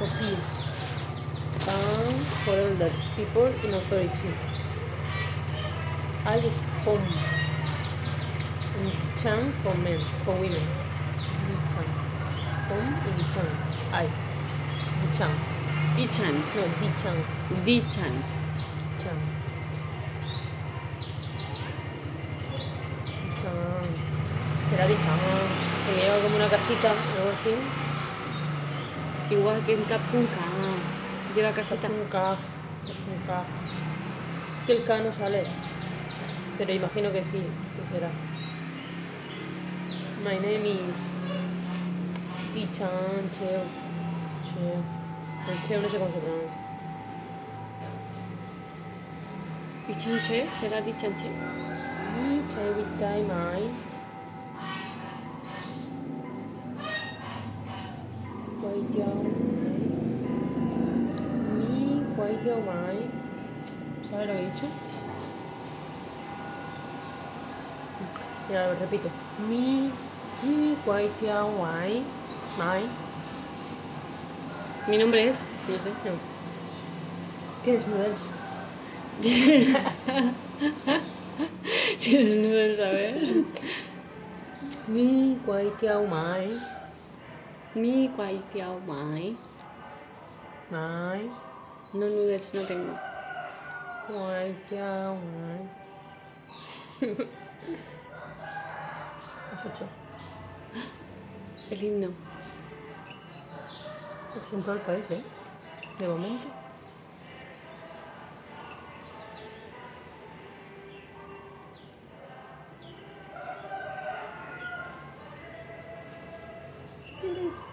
for peers. Pam for elders, people in authority. I. And chan for men, for women. Dichan. Pom y dichan. I. Dichan. Ichan. No, dichan. Dichan. Dichan. Dichan. Será dichan. Porque lleva como una casita, algo así. Igual que en Capunca. Lleva casita. Un K. Es que el K no sale. Pero imagino que sí. ¿Qué será? My name is. Tichan Cheo. Cheo. El Cheo no sé cómo se pronuncia. Dichanche. Será Dichanche. Mi Chai Mi Tiao Mai. ¿Sabes lo que he dicho? Mira, lo repito. Mi, mi Mai. Mai. Mi nombre es. No sé. No. ¿Qué desnudas? Tienes nudo saber. Mi Quay Tiao Mai. Mi guay tiao mai. Mai. No noodles no tengo. Quay Tiao Mai. Has hecho. El himno. Es en todo el país, ¿eh? De momento.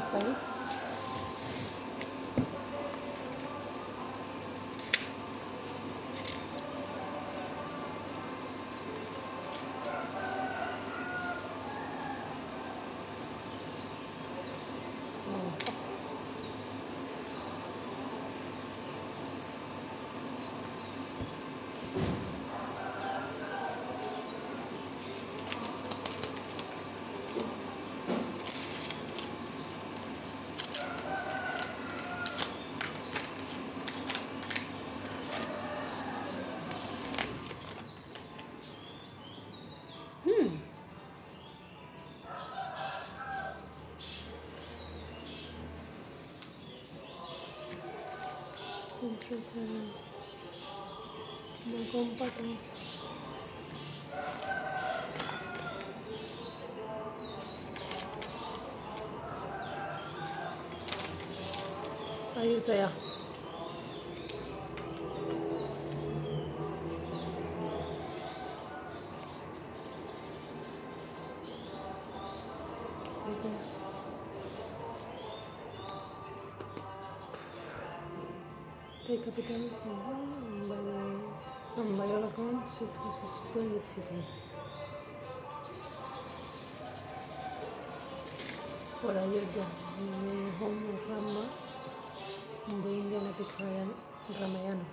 plate. Siyempre sa bagong patong. Ayun kaya. Thank you. Recapitolăm ambele con citrus spoon etc. Por ayuda de Homo Rama, de Indian Epic Ramayana.